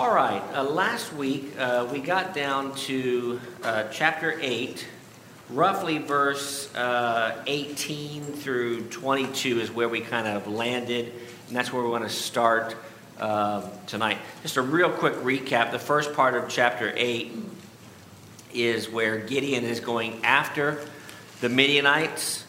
All right, uh, last week uh, we got down to uh, chapter 8, roughly verse uh, 18 through 22 is where we kind of landed, and that's where we want to start uh, tonight. Just a real quick recap the first part of chapter 8 is where Gideon is going after the Midianites.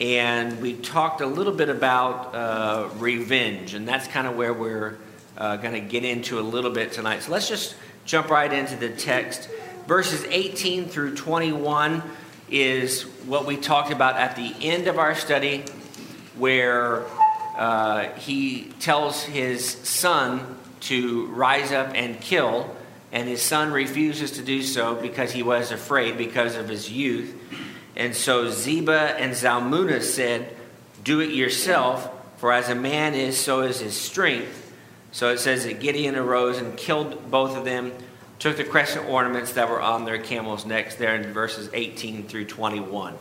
And we talked a little bit about uh, revenge, and that's kind of where we're uh, going to get into a little bit tonight. So let's just jump right into the text. Verses 18 through 21 is what we talked about at the end of our study, where uh, he tells his son to rise up and kill, and his son refuses to do so because he was afraid because of his youth. And so Zebah and Zalmunna said, Do it yourself, for as a man is, so is his strength. So it says that Gideon arose and killed both of them, took the crescent ornaments that were on their camels' necks, there in verses 18 through 21.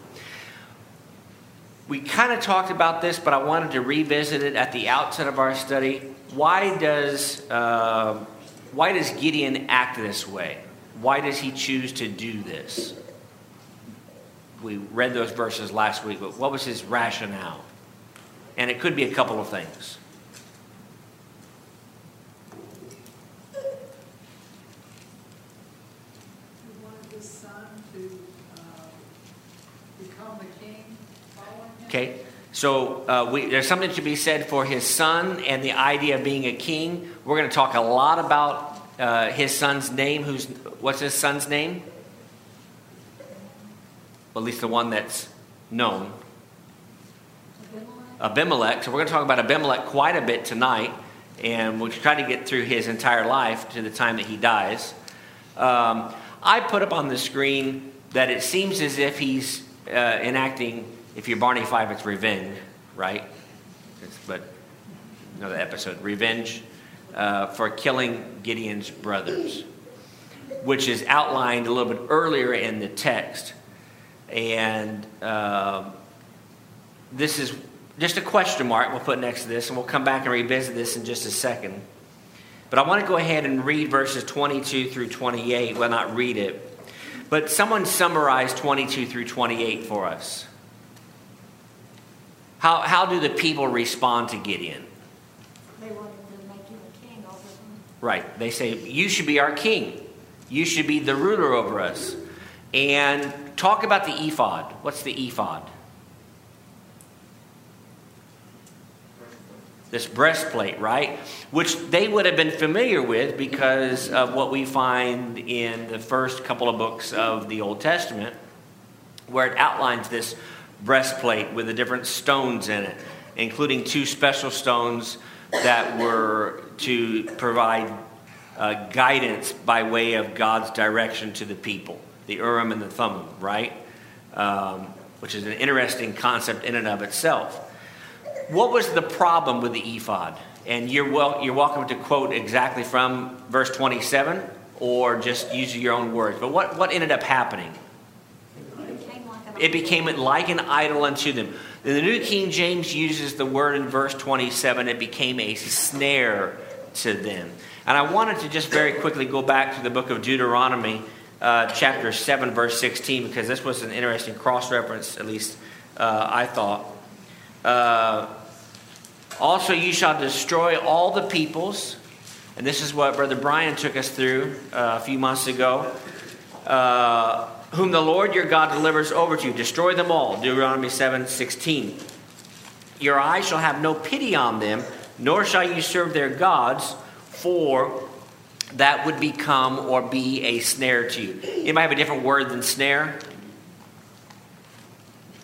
We kind of talked about this, but I wanted to revisit it at the outset of our study. Why does, uh, why does Gideon act this way? Why does he choose to do this? we read those verses last week, but what was his rationale? And it could be a couple of things. He wanted his son to uh, become the king following him. Okay, so uh, we, there's something to be said for his son and the idea of being a king. We're going to talk a lot about uh, his son's name. Who's what's his son's name? Well, at least the one that's known. Abimelech. So we're going to talk about Abimelech quite a bit tonight, and we'll try to get through his entire life to the time that he dies. Um, I put up on the screen that it seems as if he's uh, enacting, if you're Barney Fife, it's revenge, right? It's, but another episode, revenge uh, for killing Gideon's brothers, which is outlined a little bit earlier in the text. And uh, this is just a question mark we'll put next to this, and we'll come back and revisit this in just a second. But I want to go ahead and read verses 22 through 28. Well, not read it, but someone summarize 22 through 28 for us. How, how do the people respond to Gideon? They wanted to make you a king over them. Right. They say, You should be our king. You should be the ruler over us. And talk about the ephod. What's the ephod? This breastplate, right? Which they would have been familiar with because of what we find in the first couple of books of the Old Testament, where it outlines this breastplate with the different stones in it, including two special stones that were to provide uh, guidance by way of God's direction to the people the Urim and the Thummim, right? Um, which is an interesting concept in and of itself. What was the problem with the ephod? And you're, well, you're welcome to quote exactly from verse 27 or just use your own words. But what, what ended up happening? It became like an It became like an idol unto them. The New King James uses the word in verse 27 it became a snare to them. And I wanted to just very quickly go back to the book of Deuteronomy uh, chapter 7, verse 16, because this was an interesting cross reference, at least uh, I thought. Uh, also, you shall destroy all the peoples, and this is what Brother Brian took us through uh, a few months ago. Uh, whom the Lord your God delivers over to you, destroy them all. Deuteronomy 7 16. Your eye shall have no pity on them, nor shall you serve their gods, for that would become or be a snare to you. Anybody have a different word than snare?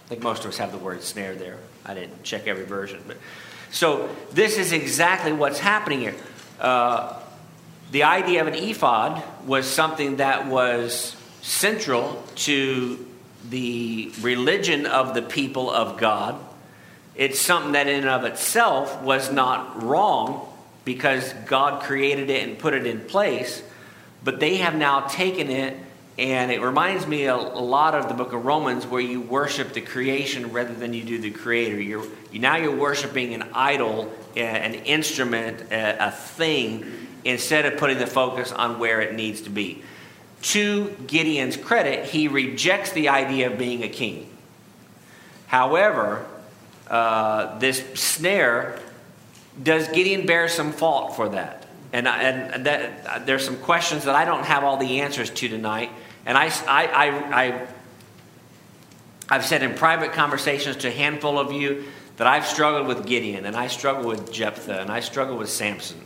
I think most of us have the word snare there. I didn't check every version, but so this is exactly what's happening here. Uh, the idea of an ephod was something that was central to the religion of the people of God. It's something that, in and of itself, was not wrong because God created it and put it in place. But they have now taken it, and it reminds me a, a lot of the book of Romans where you worship the creation rather than you do the creator. You're, you, now you're worshiping an idol, an instrument, a, a thing, instead of putting the focus on where it needs to be. To Gideon's credit, he rejects the idea of being a king. However, uh, this snare, does Gideon bear some fault for that? And, and that, there's some questions that I don't have all the answers to tonight. And I, I, I, I've said in private conversations to a handful of you that I've struggled with Gideon, and I struggle with Jephthah, and I struggle with Samson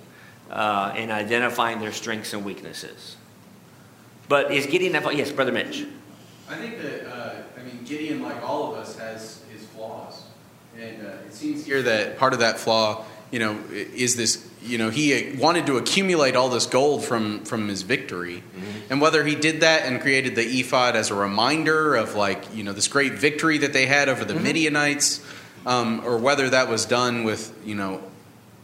uh, in identifying their strengths and weaknesses. But is Gideon? Yes, Brother Mitch. I think that uh, I mean Gideon, like all of us, has his flaws, and uh, it seems here that part of that flaw, you know, is this. You know, he wanted to accumulate all this gold from from his victory, mm-hmm. and whether he did that and created the ephod as a reminder of like you know this great victory that they had over the mm-hmm. Midianites, um, or whether that was done with you know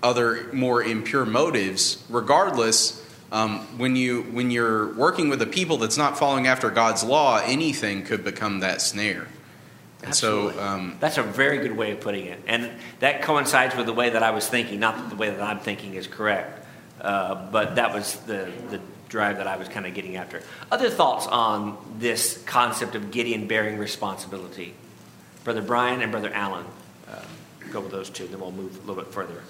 other more impure motives. Regardless, um, when you when you're working with a people that's not following after God's law, anything could become that snare. And Absolutely. so um, that's a very good way of putting it, and that coincides with the way that I was thinking. Not that the way that I'm thinking is correct, uh, but that was the the drive that I was kind of getting after. Other thoughts on this concept of Gideon bearing responsibility, Brother Brian and Brother Allen. Uh, go with those two, then we'll move a little bit further.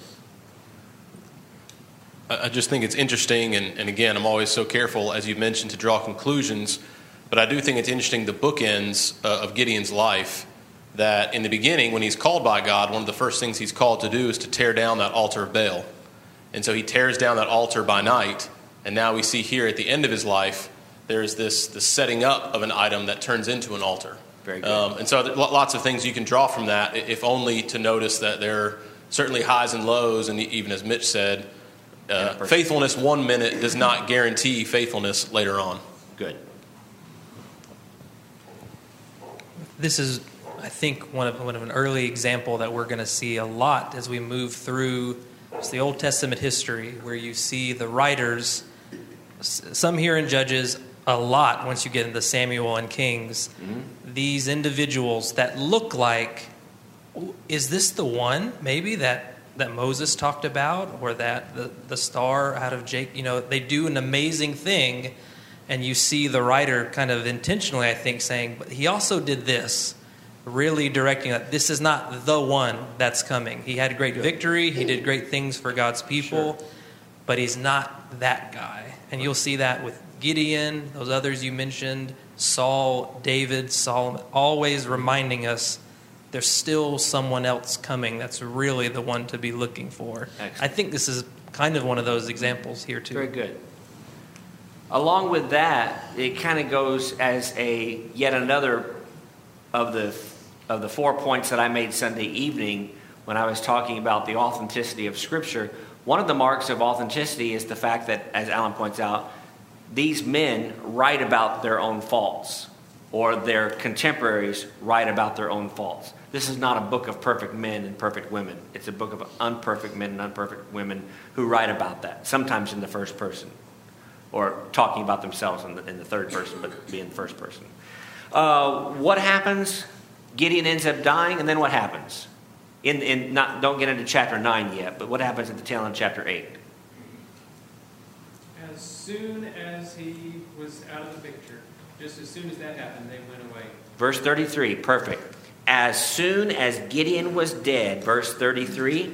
I just think it's interesting, and, and again, I'm always so careful, as you mentioned, to draw conclusions. But I do think it's interesting the bookends uh, of Gideon's life. That in the beginning, when he's called by God, one of the first things he's called to do is to tear down that altar of Baal. And so he tears down that altar by night. And now we see here at the end of his life, there's this, this setting up of an item that turns into an altar. Very good. Um, and so lots of things you can draw from that, if only to notice that there are certainly highs and lows, and even as Mitch said, uh, faithfulness one minute does not guarantee faithfulness later on. Good. This is, I think, one of, one of an early example that we're going to see a lot as we move through the Old Testament history, where you see the writers, some here in Judges, a lot once you get into Samuel and Kings. Mm-hmm. These individuals that look like, is this the one maybe that that Moses talked about, or that the, the star out of Jake, you know, they do an amazing thing, and you see the writer kind of intentionally, I think, saying, but he also did this, really directing that this is not the one that's coming. He had great victory, he did great things for God's people, sure. but he's not that guy. And you'll see that with Gideon, those others you mentioned, Saul, David, Solomon, always reminding us there's still someone else coming that's really the one to be looking for. Excellent. I think this is kind of one of those examples here, too. Very good. Along with that, it kind of goes as a yet another of the of the four points that I made Sunday evening when I was talking about the authenticity of Scripture. One of the marks of authenticity is the fact that, as Alan points out, these men write about their own faults, or their contemporaries write about their own faults. This is not a book of perfect men and perfect women. It's a book of unperfect men and unperfect women who write about that, sometimes in the first person, or talking about themselves in the, in the third person, but being the first person. Uh, what happens? Gideon ends up dying, and then what happens? In, in not, don't get into chapter 9 yet, but what happens at the tail end of chapter 8? As soon as he was out of the picture, just as soon as that happened, they went away. Verse 33, perfect as soon as Gideon was dead, verse 33,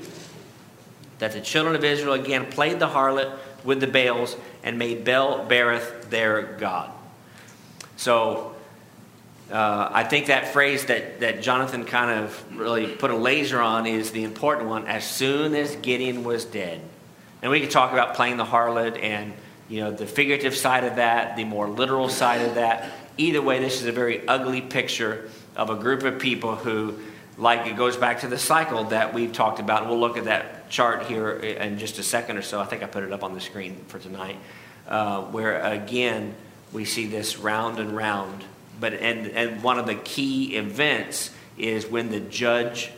that the children of Israel again played the harlot with the Baals and made Baal Berith their God. So uh, I think that phrase that, that Jonathan kind of really put a laser on is the important one. As soon as Gideon was dead. And we could talk about playing the harlot and you know the figurative side of that, the more literal side of that. Either way, this is a very ugly picture of a group of people who, like it goes back to the cycle that we've talked about. We'll look at that chart here in just a second or so. I think I put it up on the screen for tonight, uh, where again we see this round and round. But and and one of the key events is when the judge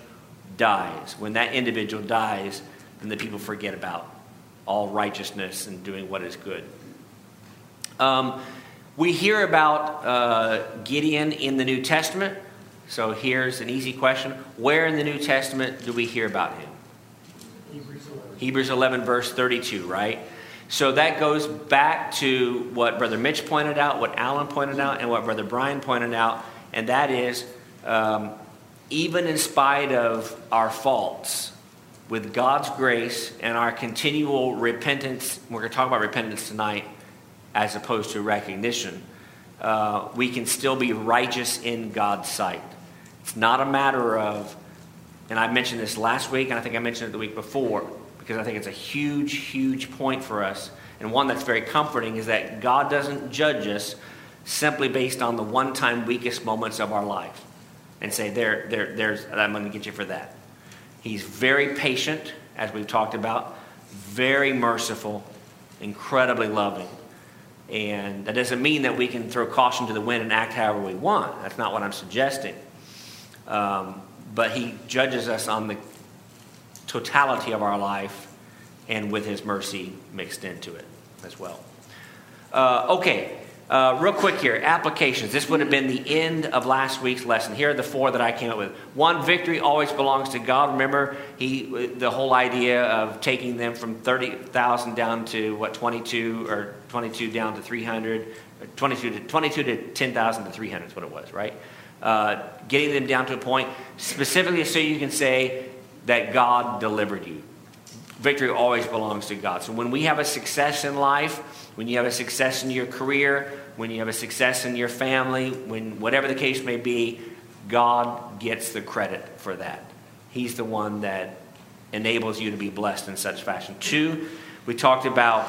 dies. When that individual dies, then the people forget about all righteousness and doing what is good. Um, we hear about uh, Gideon in the New Testament. So here's an easy question Where in the New Testament do we hear about him? Hebrews 11. Hebrews 11, verse 32, right? So that goes back to what Brother Mitch pointed out, what Alan pointed out, and what Brother Brian pointed out, and that is um, even in spite of our faults, with God's grace and our continual repentance, we're going to talk about repentance tonight as opposed to recognition, uh, we can still be righteous in God's sight. It's not a matter of, and I mentioned this last week, and I think I mentioned it the week before, because I think it's a huge, huge point for us, and one that's very comforting is that God doesn't judge us simply based on the one time weakest moments of our life and say, there, there, there's, I'm going to get you for that. He's very patient, as we've talked about, very merciful, incredibly loving. And that doesn't mean that we can throw caution to the wind and act however we want. That's not what I'm suggesting. Um, but he judges us on the totality of our life and with his mercy mixed into it as well. Uh, okay, uh, real quick here, applications. This would have been the end of last week's lesson. Here are the four that I came up with. One, victory always belongs to God. Remember, he the whole idea of taking them from thirty thousand down to what twenty two or twenty two down to three hundred, twenty two to twenty two to ten thousand to three hundred is what it was, right? Uh, getting them down to a point specifically so you can say that God delivered you. Victory always belongs to God. So when we have a success in life, when you have a success in your career, when you have a success in your family, when whatever the case may be, God gets the credit for that. He's the one that enables you to be blessed in such fashion. Two, we talked about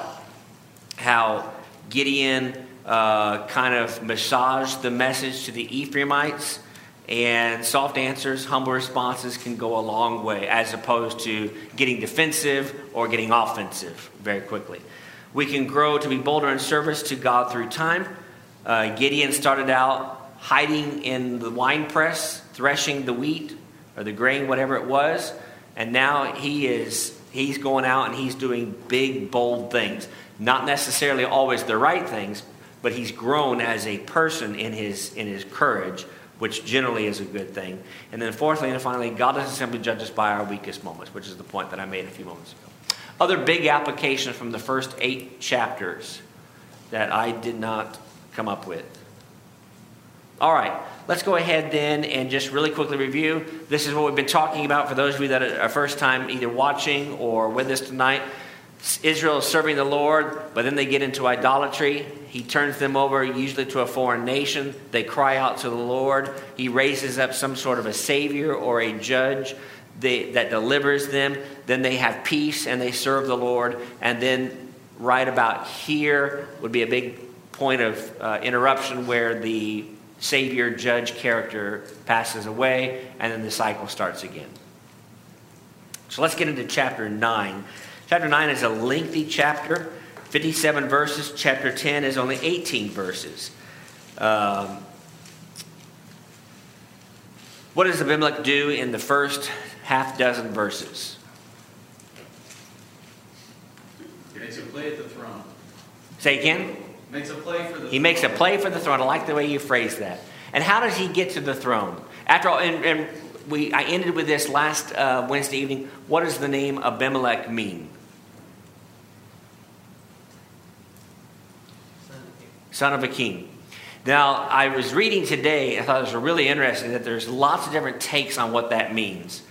how Gideon uh, kind of massaged the message to the Ephraimites, and soft answers, humble responses can go a long way as opposed to getting defensive or getting offensive very quickly. We can grow to be bolder in service to God through time. Uh, Gideon started out hiding in the wine press, threshing the wheat or the grain, whatever it was, and now he is he's going out and he's doing big, bold things. Not necessarily always the right things, but he's grown as a person in his in his courage, which generally is a good thing. And then fourthly and finally, God doesn't simply judge us by our weakest moments, which is the point that I made a few moments ago. Other big applications from the first eight chapters that I did not come up with. All right, let's go ahead then and just really quickly review. This is what we've been talking about for those of you that are first time either watching or with us tonight. Israel is serving the Lord, but then they get into idolatry. He turns them over, usually to a foreign nation. They cry out to the Lord. He raises up some sort of a savior or a judge they, that delivers them. Then they have peace and they serve the Lord. And then, right about here, would be a big point of uh, interruption where the savior judge character passes away and then the cycle starts again. So let's get into chapter 9. Chapter 9 is a lengthy chapter, 57 verses. Chapter 10 is only 18 verses. Um, what does Abimelech do in the first half dozen verses? He makes a play at the throne. Say again? Makes a play for the He makes a play for the throne. I like the way you phrase that. And how does he get to the throne? After all, and, and we, I ended with this last uh, Wednesday evening. What does the name Abimelech mean? Son of a king. Now, I was reading today, I thought it was really interesting that there's lots of different takes on what that means.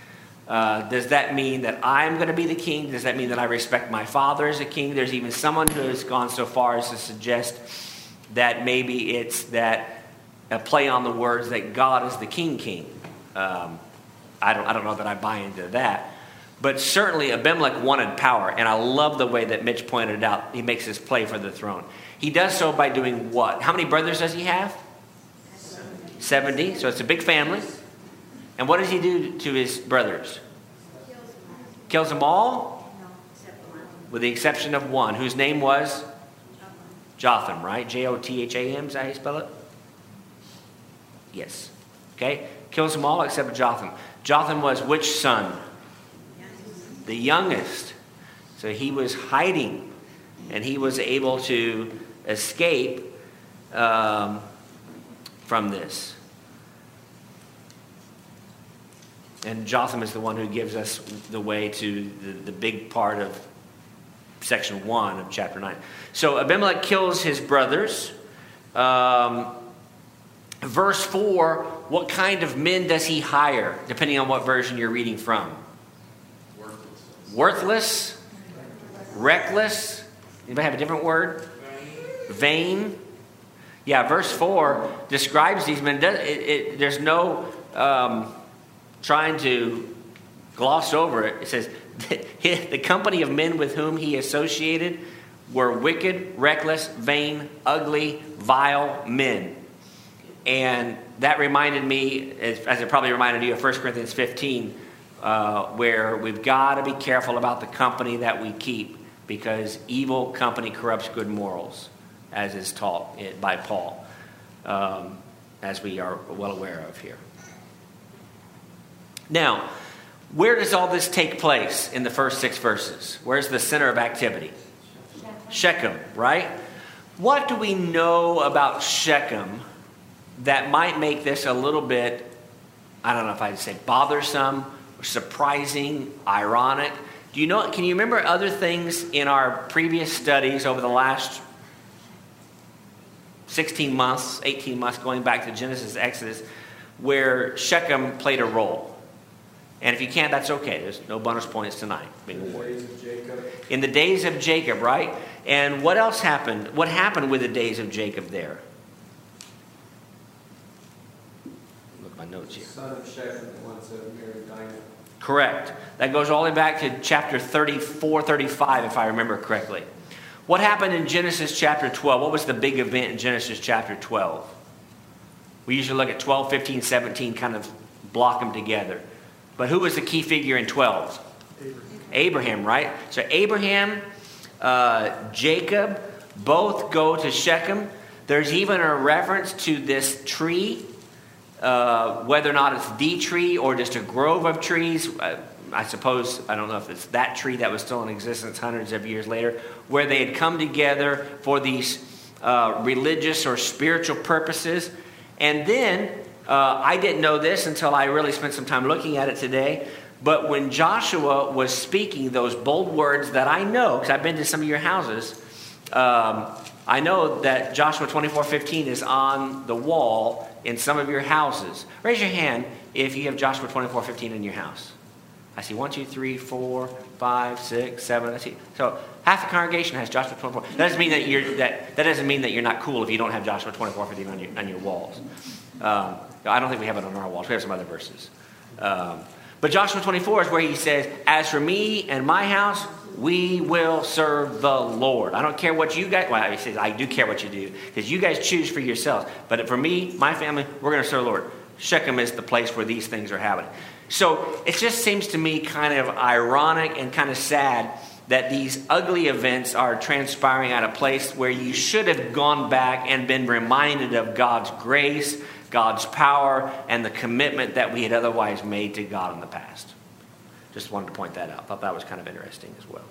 Uh, does that mean that I'm going to be the king? Does that mean that I respect my father as a king? There's even someone who has gone so far as to suggest that maybe it's that a play on the words that God is the king king. Um, I, don't, I don't know that I buy into that. But certainly Abimelech wanted power, and I love the way that Mitch pointed out. He makes his play for the throne. He does so by doing what? How many brothers does he have? 70. So it's a big family. And what does he do to his brothers? Kills them all? With the exception of one, whose name was? Jotham, right? J O T H A M, is that how you spell it? Yes. Okay? Kills them all except Jotham. Jotham was which son? The youngest. So he was hiding and he was able to escape um, from this. And Jotham is the one who gives us the way to the, the big part of section 1 of chapter 9. So Abimelech kills his brothers. Um, verse 4 what kind of men does he hire, depending on what version you're reading from? Worthless. Worthless, reckless. Anybody have a different word? Vain. Yeah, verse 4 describes these men. It, it, there's no um, trying to gloss over it. It says, the company of men with whom he associated were wicked, reckless, vain, ugly, vile men. And that reminded me, as it probably reminded you of 1 Corinthians 15, uh, where we've got to be careful about the company that we keep because evil company corrupts good morals, as is taught by Paul, um, as we are well aware of here. Now, where does all this take place in the first six verses? Where's the center of activity? Shechem, right? What do we know about Shechem that might make this a little bit, I don't know if I'd say bothersome, surprising, ironic? Do you know, can you remember other things in our previous studies over the last 16 months, 18 months, going back to Genesis, Exodus, where Shechem played a role? And if you can't, that's okay. There's no bonus points tonight. In the days of Jacob. In the days of Jacob, right? And what else happened? What happened with the days of Jacob there? Look at my notes here. Son of Shechem, the ones that married Dinah. Correct. That goes all the way back to chapter 34, 35, if I remember correctly. What happened in Genesis chapter 12? What was the big event in Genesis chapter 12? We usually look at 12, 15, 17, kind of block them together. But who was the key figure in 12? Abraham, Abraham right? So Abraham, uh, Jacob, both go to Shechem. There's even a reference to this tree, uh, whether or not it's the tree or just a grove of trees. Uh, I suppose, I don't know if it's that tree that was still in existence hundreds of years later, where they had come together for these uh, religious or spiritual purposes. And then uh, I didn't know this until I really spent some time looking at it today. But when Joshua was speaking those bold words that I know, because I've been to some of your houses, um, I know that Joshua 24 15 is on the wall in some of your houses. Raise your hand if you have Joshua 24 15 in your house. I see one, two, three, four, five, six, seven. I see. So half the congregation has Joshua 24. That doesn't mean that you're that. That doesn't mean that you're not cool if you don't have Joshua 24 15 on your on your walls. Um, I don't think we have it on our walls. We have some other verses. Um, but Joshua 24 is where he says, As for me and my house, we will serve the Lord. I don't care what you guys, well, he says, I do care what you do, because you guys choose for yourselves. But for me, my family, we're going to serve the Lord. Shechem is the place where these things are happening. So it just seems to me kind of ironic and kind of sad that these ugly events are transpiring at a place where you should have gone back and been reminded of God's grace God's power and the commitment that we had otherwise made to God in the past. Just wanted to point that out. Thought that was kind of interesting as well.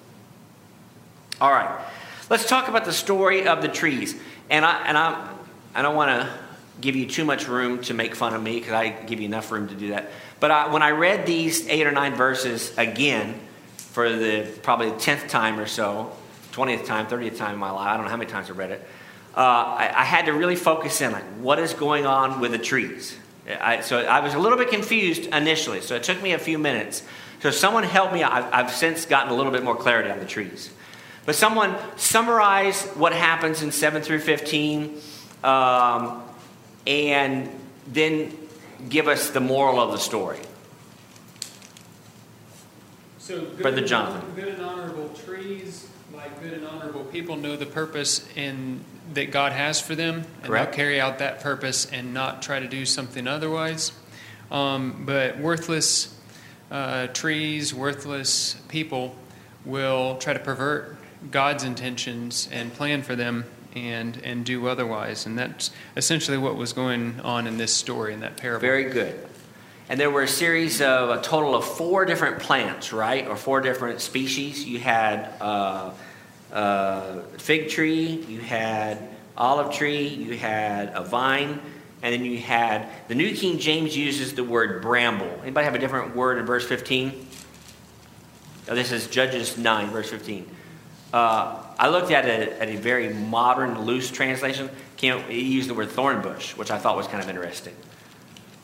All right, let's talk about the story of the trees. And I and I I don't want to give you too much room to make fun of me because I give you enough room to do that. But I, when I read these eight or nine verses again for the probably tenth time or so, twentieth time, thirtieth time in my life, I don't know how many times I read it uh, I, I, had to really focus in like what is going on with the trees. I, so I was a little bit confused initially. So it took me a few minutes. So someone helped me. I've, I've since gotten a little bit more clarity on the trees. But someone summarize what happens in 7 through 15 um, and then give us the moral of the story. So good Brother Jonathan. Good and honorable trees, like good and honorable people, know the purpose in that God has for them, and Correct. they'll carry out that purpose and not try to do something otherwise. Um, but worthless uh, trees, worthless people will try to pervert God's intentions and plan for them and and do otherwise. And that's essentially what was going on in this story in that parable. Very good. And there were a series of a total of four different plants, right, or four different species. You had. Uh, uh, fig tree, you had olive tree, you had a vine, and then you had the New King James uses the word bramble. Anybody have a different word in verse 15? Oh, this is Judges 9, verse 15. Uh, I looked at it at a very modern, loose translation. Came, he used the word thorn bush, which I thought was kind of interesting.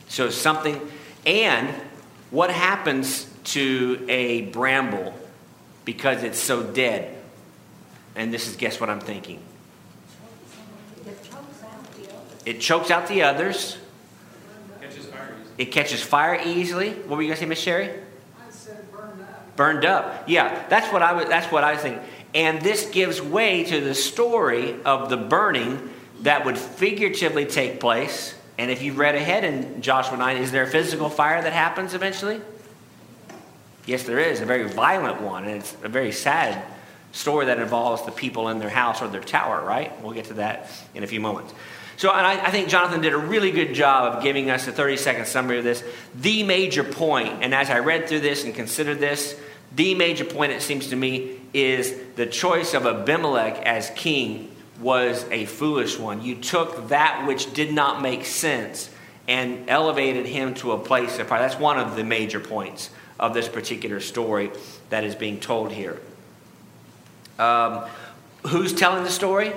So something, and what happens to a bramble because it's so dead? And this is guess what I'm thinking. It chokes out the others. It chokes out the others. Catches fire easily. It catches fire easily. What were you gonna say, Miss Sherry? I said burned up. Burned up. Yeah, that's what I was. That's what I was thinking. And this gives way to the story of the burning that would figuratively take place. And if you've read ahead in Joshua 9, is there a physical fire that happens eventually? Yes, there is, a very violent one, and it's a very sad story that involves the people in their house or their tower, right? We'll get to that in a few moments. So, and I, I think Jonathan did a really good job of giving us a 30 second summary of this. The major point, and as I read through this and considered this, the major point, it seems to me, is the choice of Abimelech as king was a foolish one. You took that which did not make sense and elevated him to a place of power. That's one of the major points of this particular story that is being told here. Um, who's telling the story?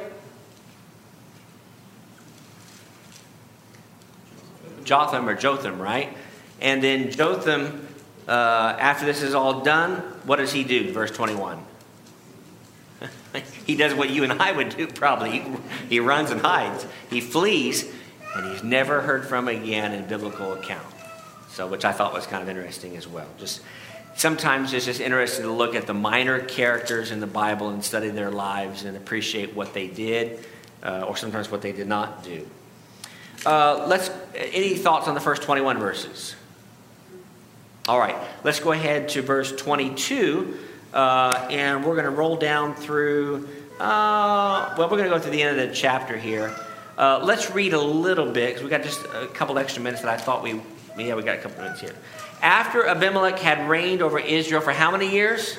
Jotham or Jotham, right? And then Jotham, uh, after this is all done, what does he do? Verse 21. he does what you and I would do probably. He, he runs and hides. He flees, and he's never heard from again in biblical account. So, which I thought was kind of interesting as well. Just sometimes it's just interesting to look at the minor characters in the Bible and study their lives and appreciate what they did, uh, or sometimes what they did not do. Uh, let's. Any thoughts on the first 21 verses? All right, let's go ahead to verse 22, uh, and we're going to roll down through. Uh, well, we're going to go to the end of the chapter here. Uh, let's read a little bit because we got just a couple extra minutes that I thought we. Yeah, we got a couple minutes here. After Abimelech had reigned over Israel for how many years?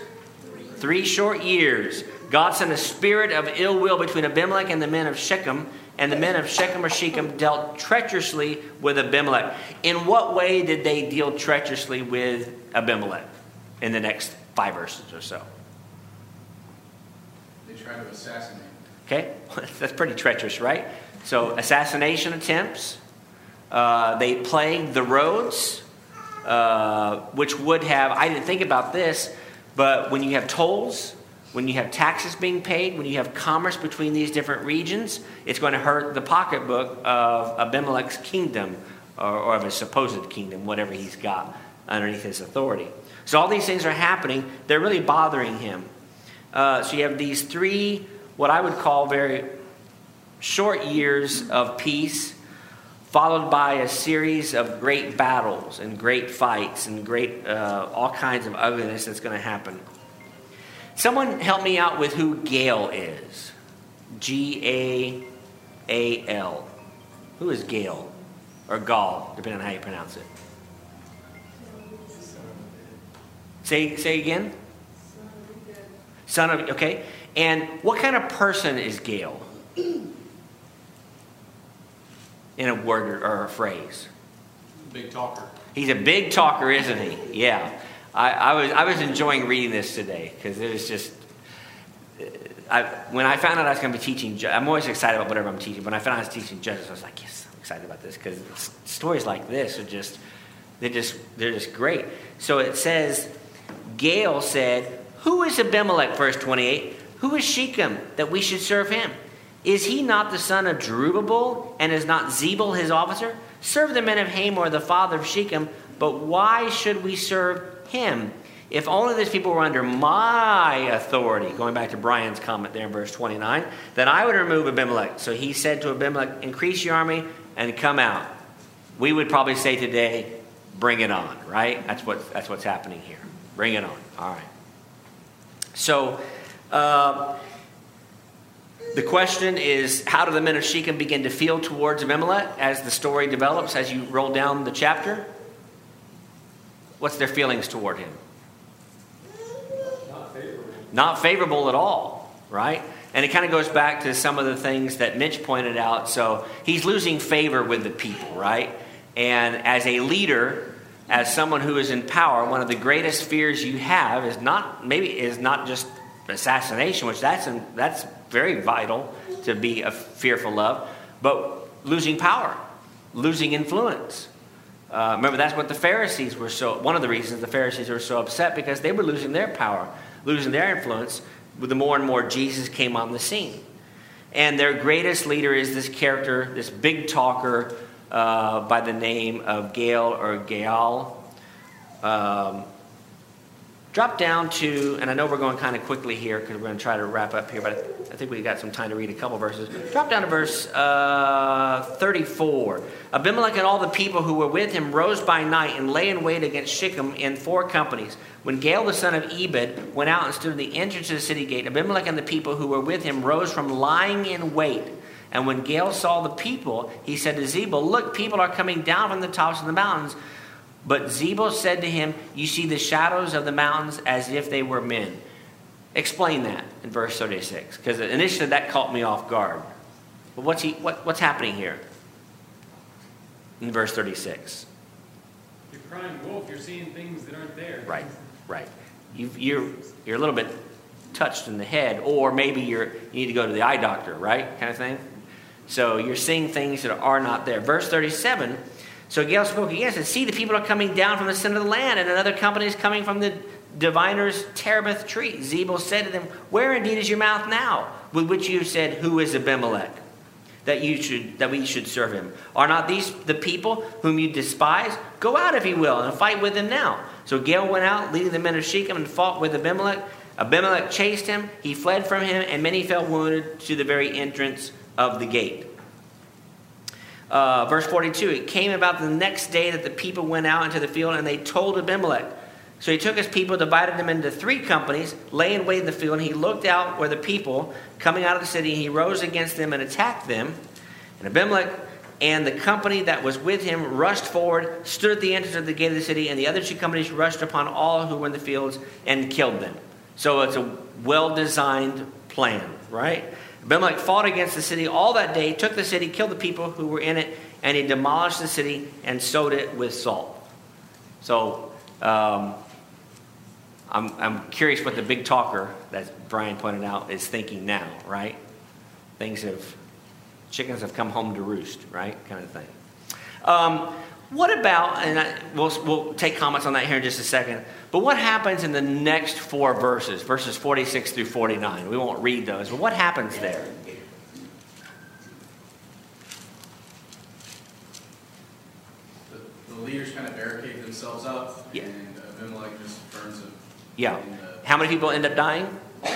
Three short years. God sent a spirit of ill will between Abimelech and the men of Shechem, and the men of Shechem or Shechem dealt treacherously with Abimelech. In what way did they deal treacherously with Abimelech in the next five verses or so? They tried to assassinate. Okay, that's pretty treacherous, right? So, assassination attempts. Uh, they plagued the roads, uh, which would have, I didn't think about this, but when you have tolls, when you have taxes being paid, when you have commerce between these different regions, it's going to hurt the pocketbook of Abimelech's kingdom or, or of his supposed kingdom, whatever he's got underneath his authority. So all these things are happening. They're really bothering him. Uh, so you have these three, what I would call very short years of peace, followed by a series of great battles and great fights and great, uh, all kinds of ugliness that's going to happen. Someone help me out with who Gail is. G A A L. Who is Gail? Or Gaul, depending on how you pronounce it. Say, say again? Son of, okay. And what kind of person is Gail? In a word or a phrase. Big talker. He's a big talker, isn't he? Yeah. I, I was, I was enjoying reading this today because it was just. I, when I found out I was going to be teaching, I'm always excited about whatever I'm teaching. When I found out I was teaching judges, I was like, yes, I'm excited about this because stories like this are just, they're just, they're just great. So it says, Gail said, Who is Abimelech, verse 28? Who is Shechem that we should serve him? Is he not the son of Jerubbaal, and is not Zebul his officer? Serve the men of Hamor, the father of Shechem, but why should we serve him? If only these people were under my authority, going back to Brian's comment there in verse 29, then I would remove Abimelech. So he said to Abimelech, Increase your army and come out. We would probably say today, Bring it on, right? That's, what, that's what's happening here. Bring it on. All right. So, uh, the question is how do the men of Shechem begin to feel towards Abimelech as the story develops, as you roll down the chapter? What's their feelings toward him? Not favorable. Not favorable at all, right? And it kind of goes back to some of the things that Mitch pointed out. So he's losing favor with the people, right? And as a leader, as someone who is in power, one of the greatest fears you have is not maybe is not just assassination, which that's, that's very vital to be a fearful of, but losing power, losing influence. Uh, remember, that's what the Pharisees were so, one of the reasons the Pharisees were so upset because they were losing their power, losing their influence with the more and more Jesus came on the scene. And their greatest leader is this character, this big talker uh, by the name of Gael or Gaal. Um, Drop down to, and I know we're going kind of quickly here because we're going to try to wrap up here, but I think we've got some time to read a couple verses. Drop down to verse uh, 34. Abimelech and all the people who were with him rose by night and lay in wait against Shechem in four companies. When Gaal the son of Ebed went out and stood at the entrance of the city gate, Abimelech and the people who were with him rose from lying in wait. And when Gaal saw the people, he said to Zebul, Look, people are coming down from the tops of the mountains but Zebul said to him, You see the shadows of the mountains as if they were men. Explain that in verse 36, because initially that caught me off guard. But what's, he, what, what's happening here in verse 36? You're crying wolf, you're seeing things that aren't there. Right, right. you you're, you're a little bit touched in the head, or maybe you're, you need to go to the eye doctor, right? Kind of thing. So you're seeing things that are not there. Verse 37 so Gaal spoke again and said, See, the people are coming down from the center of the land, and another company is coming from the diviner's terebinth tree. Zebul said to them, Where indeed is your mouth now, with which you have said, Who is Abimelech? That you should that we should serve him. Are not these the people whom you despise? Go out if you will, and fight with them now. So Gaal went out, leading the men of Shechem, and fought with Abimelech. Abimelech chased him, he fled from him, and many fell wounded to the very entrance of the gate. Uh, verse 42 It came about the next day that the people went out into the field and they told Abimelech. So he took his people, divided them into three companies, lay in wait in the field, and he looked out where the people coming out of the city, and he rose against them and attacked them. And Abimelech and the company that was with him rushed forward, stood at the entrance of the gate of the city, and the other two companies rushed upon all who were in the fields and killed them. So it's a well designed plan, right? Abimelech fought against the city all that day, took the city, killed the people who were in it, and he demolished the city and sowed it with salt. So um, I'm, I'm curious what the big talker that Brian pointed out is thinking now, right? Things have, chickens have come home to roost, right? Kind of thing. Um, what about, and I, we'll, we'll take comments on that here in just a second, but what happens in the next four verses, verses 46 through 49? We won't read those, but what happens there? The, the leaders kind of barricade themselves up, Yeah. and Abimelech just burns them. Yeah. the- uh, How many people end up dying? I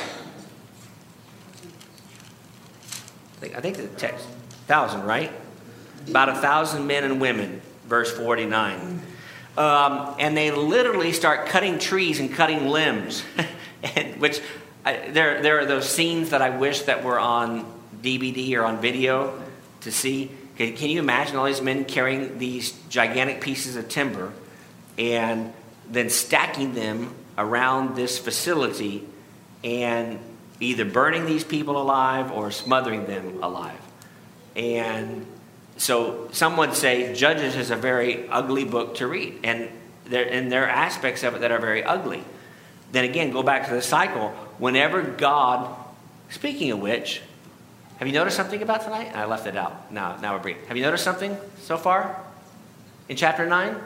think, I think the text, thousand, right? About a thousand men and women, verse 49. Um, and they literally start cutting trees and cutting limbs, and, which I, there, there are those scenes that I wish that were on DVD or on video to see. Can, can you imagine all these men carrying these gigantic pieces of timber and then stacking them around this facility and either burning these people alive or smothering them alive? And so some would say Judges is a very ugly book to read, and there, and there are aspects of it that are very ugly. Then again, go back to the cycle. Whenever God, speaking of which, have you noticed something about tonight? I left it out. Now, now we're brief. Have you noticed something so far in chapter 9?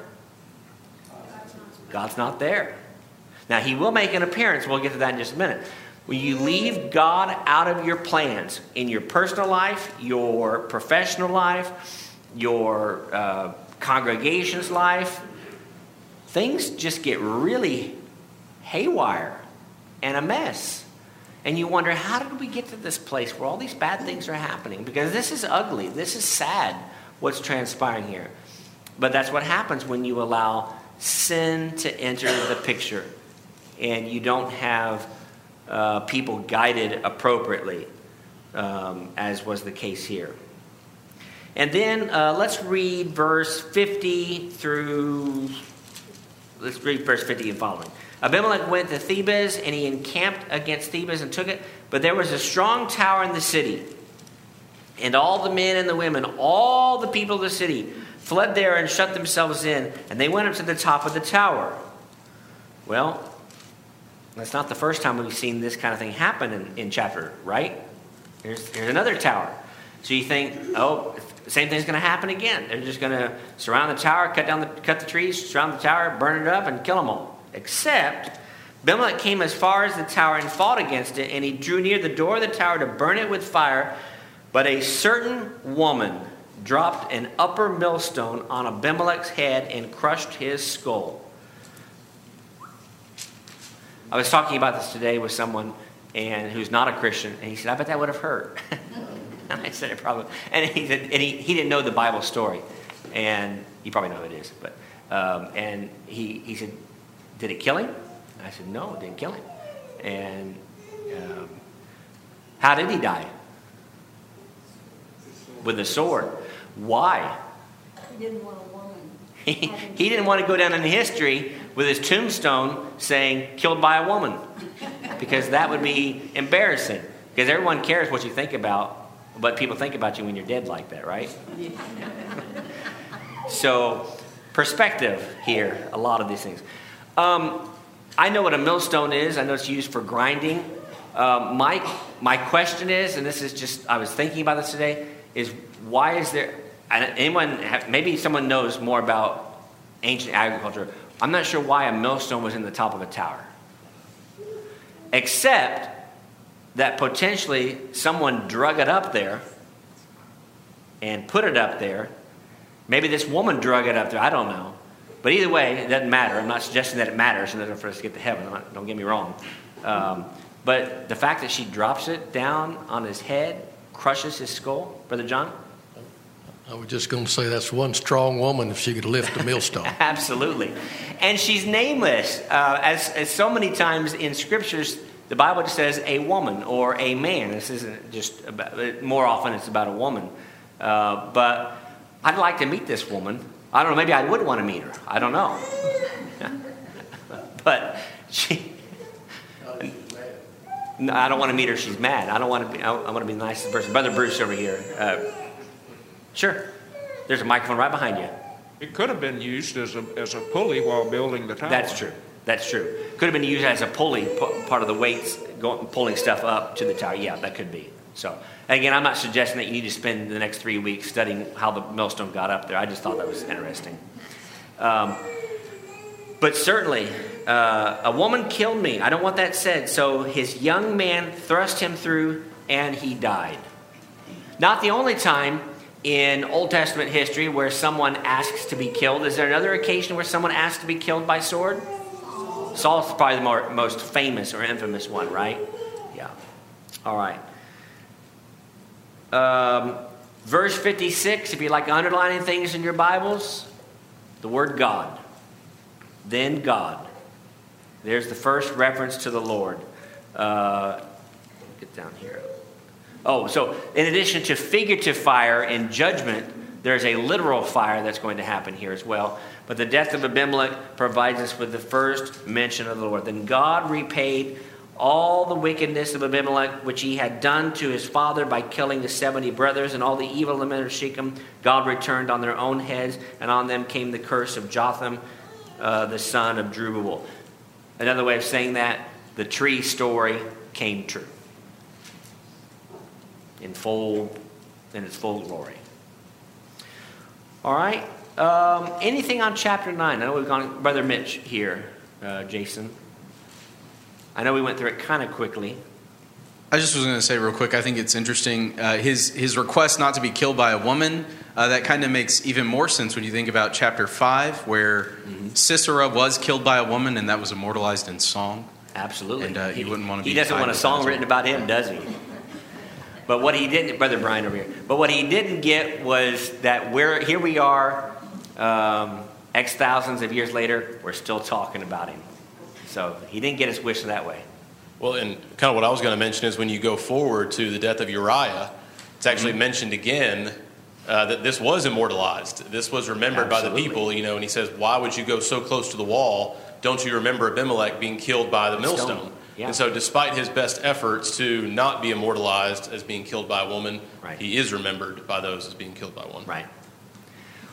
God's not there. Now, he will make an appearance. We'll get to that in just a minute. When you leave God out of your plans in your personal life, your professional life, your uh, congregation's life, things just get really haywire and a mess. And you wonder, how did we get to this place where all these bad things are happening? Because this is ugly. This is sad what's transpiring here. But that's what happens when you allow sin to enter the picture and you don't have uh, people guided appropriately, um, as was the case here. And then uh, let's read verse 50 through, let's read verse 50 and following. Abimelech went to Thebez, and he encamped against Thebez and took it. But there was a strong tower in the city. And all the men and the women, all the people of the city, fled there and shut themselves in. And they went up to the top of the tower. Well, That's not the first time we've seen this kind of thing happen in, in chapter, right? Here's, here's another tower. So you think, oh, the same thing's going to happen again. They're just going to surround the tower, cut down the cut the trees, surround the tower, burn it up, and kill them all. Except Abimelech came as far as the tower and fought against it, and he drew near the door of the tower to burn it with fire. But a certain woman dropped an upper millstone on Abimelech's head and crushed his skull. I was talking about this today with someone and who's not a Christian, and he said, "I bet that would have hurt." and I said, "It probably." And he said, and he, he didn't know the Bible story, and you probably know who it is, but um, and he he said, "Did it kill him?" And I said, "No, it didn't kill him." And um, how did he die? With a sword. Why? He didn't want a woman. He, he didn't want to go down in history with his tombstone saying killed by a woman. Because that would be embarrassing. Because everyone cares what you think about what people think about you when you're dead like that right? So perspective here a lot of these things. Um, i know what a millstone is. I know it's used for grinding. Um, my, my question is and this is just i was thinking about this today is why is there anyone have, maybe someone knows more about ancient agriculture i'm not sure why a millstone was in the top of a tower. Except that potentially someone drug it up there and put it up there. Maybe this woman drug it up there i don't know. But either way it doesn't matter. I'm not suggesting that it matters in order for us to get to heaven. Not, don't get me wrong. Um, but the fact that she drops it down on his head crushes his skull brother john I was just going to say that's one strong woman if she could lift a millstone. Absolutely. And she's nameless. Uh, as, as so many times in scriptures, the Bible just says a woman or a man. This isn't just about, more often it's about a woman. Uh, but I'd like to meet this woman. I don't know, maybe I would want to meet her. I don't know. but she. No, I don't want to meet her. She's mad. I don't want to be. I, want to be the nicest person. Brother Bruce over here. Uh, Sure. There's a microphone right behind you. It could have been used as a, as a pulley while building the tower. That's true. That's true. Could have been used as a pulley, part of the weights going, pulling stuff up to the tower. Yeah, that could be. So, again, I'm not suggesting that you need to spend the next three weeks studying how the millstone got up there. I just thought that was interesting. Um, but certainly, uh, a woman killed me. I don't want that said. So his young man thrust him through, and he died. Not the only time in Old Testament history where someone asks to be killed. Is there another occasion where someone asks to be killed by sword? Saul's probably the more, most famous or infamous one, right? Yeah. All right. Um, verse 56, if you like underlining things in your Bibles, the word God. Then God. There's the first reference to the Lord. Uh, get down here. Oh, so in addition to figurative fire and judgment, there's a literal fire that's going to happen here as well. But the death of Abimelech provides us with the first mention of the Lord. Then God repaid all the wickedness of Abimelech, which he had done to his father by killing the 70 brothers, and all the evil of the men of Shechem, God returned on their own heads, and on them came the curse of Jotham, uh, the son of Jerubbaal. Another way of saying that, the tree story came true in full in its full glory. All right. Um, anything on chapter nine? I know we've gone, Brother Mitch here, uh, Jason. I know we went through it kind of quickly. I just was going to say real quick. I think it's interesting uh, his his request not to be killed by a woman. Uh, that kind of makes even more sense when you think about chapter five, where mm-hmm. Sisera was killed by a woman, and that was immortalized in song. Absolutely. And uh, he, wouldn't want to. He doesn't want a song written about him, does he? But what he didn't, Brother Brian over here, but what he didn't get was that we're, here we are, um, X thousands of years later, we're still talking about him. So he didn't get his wish that way. Well, and kind of what I was going to mention is when you go forward to the death of Uriah, it's actually mm-hmm. mentioned again uh, that this was immortalized. This was remembered Absolutely. by the people, you know, and he says, Why would you go so close to the wall? Don't you remember Abimelech being killed by the millstone? Yeah. And so, despite his best efforts to not be immortalized as being killed by a woman, right. he is remembered by those as being killed by one. Right.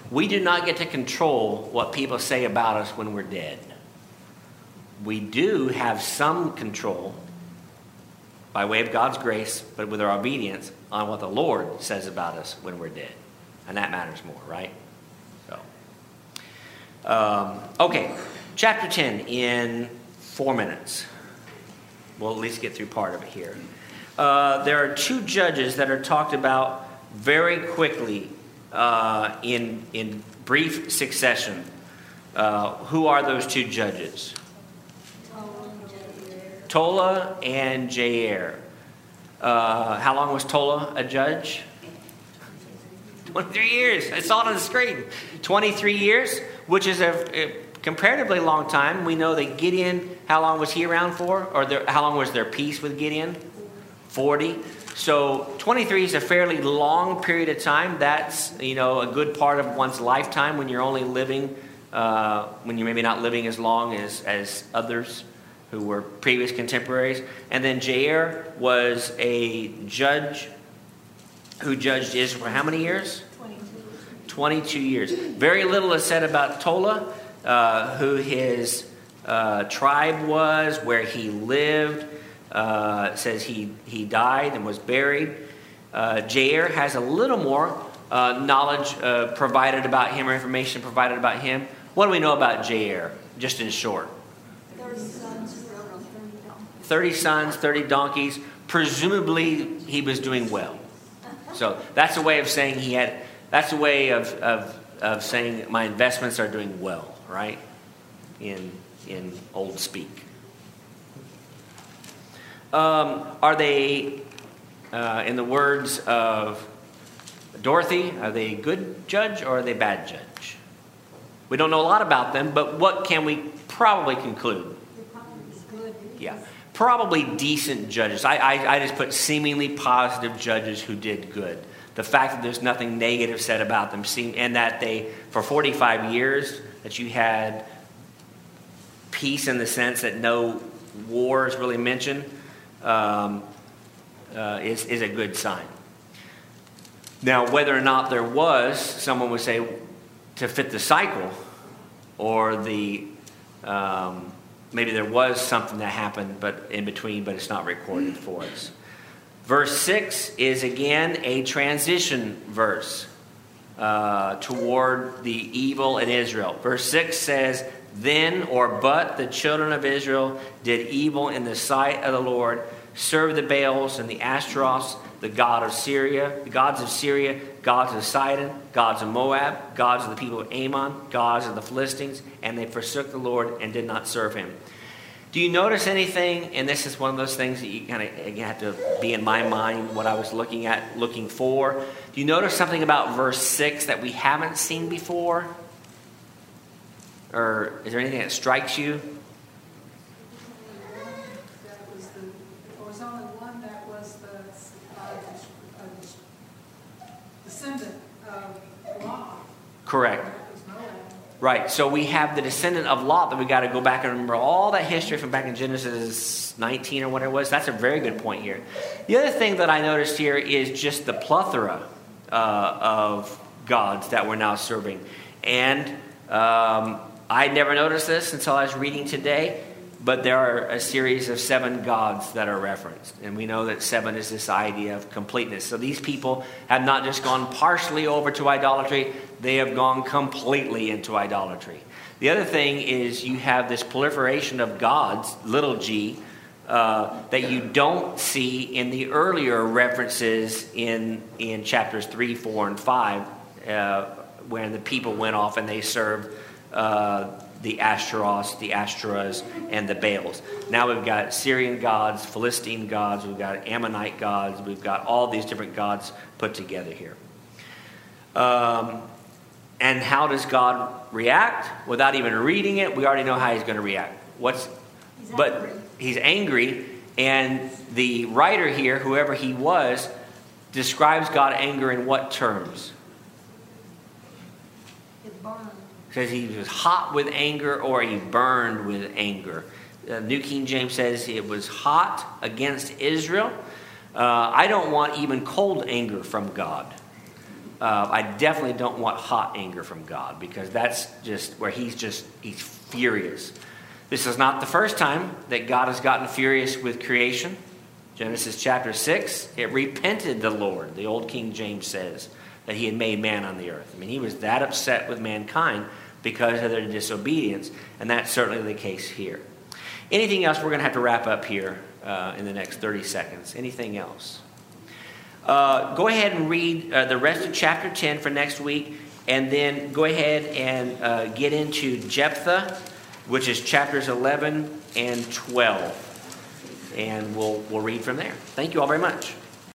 We do not get to control what people say about us when we're dead. we do have some control by way of God's grace, but with our obedience on what the Lord says about us when we're dead. And that matters more, right? So, um, okay, chapter 10 in four minutes. We'll at least get through part of it here. Uh, there are two judges that are talked about very quickly uh, in, in brief succession. Uh, who are those two judges? Tola and Jair. Uh, how long was Tola a judge? 23 years. I saw it on the screen. 23 years, which is a, a comparatively long time. We know that Gideon, how long was he around for? Or there, how long was their peace with Gideon? 40. So 23 is a fairly long period of time. That's, you know, a good part of one's lifetime when you're only living, uh, when you're maybe not living as long as, as others who were previous contemporaries. And then Jair was a judge who judged Israel for how many years? 22. 22 years. Very little is said about Tola, uh, who his uh, tribe was, where he lived. Uh, says he, he died and was buried. Uh, Jair has a little more uh, knowledge uh, provided about him or information provided about him. What do we know about Jair, just in short? 30 sons, 30 donkeys. 30 sons, 30 donkeys. Presumably, he was doing well. So that's a way of saying he had, that's a way of, of, of saying my investments are doing well, right? In, in old speak. Um, are they, uh, in the words of Dorothy, are they a good judge or are they bad judge? We don't know a lot about them, but what can we probably conclude? Probably. Yeah. Probably decent judges. I, I, I just put seemingly positive judges who did good. The fact that there's nothing negative said about them, seem, and that they, for 45 years, that you had peace in the sense that no war is really mentioned, um, uh, is, is a good sign. Now, whether or not there was, someone would say, to fit the cycle, or the um, maybe there was something that happened, but in between, but it's not recorded for us. Verse six is again a transition verse uh, toward the evil in Israel. Verse six says, "Then or but the children of Israel did evil in the sight of the Lord, served the Baals and the Ashtaroths." the god of Syria, the gods of Syria, gods of Sidon, gods of Moab, gods of the people of Ammon, gods of the Philistines, and they forsook the Lord and did not serve him. Do you notice anything? And this is one of those things that you kind of have to be in my mind what I was looking at, looking for. Do you notice something about verse 6 that we haven't seen before? Or is there anything that strikes you? That was the, there was only one that was the, descendant of Lot. Correct. Right. So we have the descendant of Lot that we got to go back and remember all that history from back in Genesis 19 or whatever it was. That's a very good point here. The other thing that I noticed here is just the plethora uh, of gods that we're now serving. And um, I never noticed this until I was reading today, but there are a series of seven gods that are referenced. And we know that seven is this idea of completeness. So these people have not just gone partially over to idolatry, they have gone completely into idolatry. The other thing is you have this proliferation of gods, little g, uh, that you don't see in the earlier references in, in chapters 3, 4, and 5, uh, when the people went off and they served uh, the Ashtaroths, the Ashtoreths, and the Baals. Now we've got Syrian gods, Philistine gods, we've got Ammonite gods, we've got all these different gods put together here. Um, and how does God react? Without even reading it, we already know how he's going to react. What's, He's but angry. he's angry, and the writer here, whoever he was, describes God anger in what terms? It burned. Says he was hot with anger or he burned with anger. Uh, New King James says it was hot against Israel. Uh, I don't want even cold anger from God. Uh, I definitely don't want hot anger from God because that's just where he's just he's furious. This is not the first time that God has gotten furious with creation. Genesis chapter 6, it repented the Lord, the old King James says, that he had made man on the earth. I mean, he was that upset with mankind because of their disobedience, and that's certainly the case here. Anything else? We're going to have to wrap up here uh, in the next 30 seconds. Anything else? Uh, go ahead and read uh, the rest of chapter 10 for next week, and then go ahead and uh, get into Jephthah, which is chapters 11 and 12. And we'll, we'll read from there. Thank you all very much.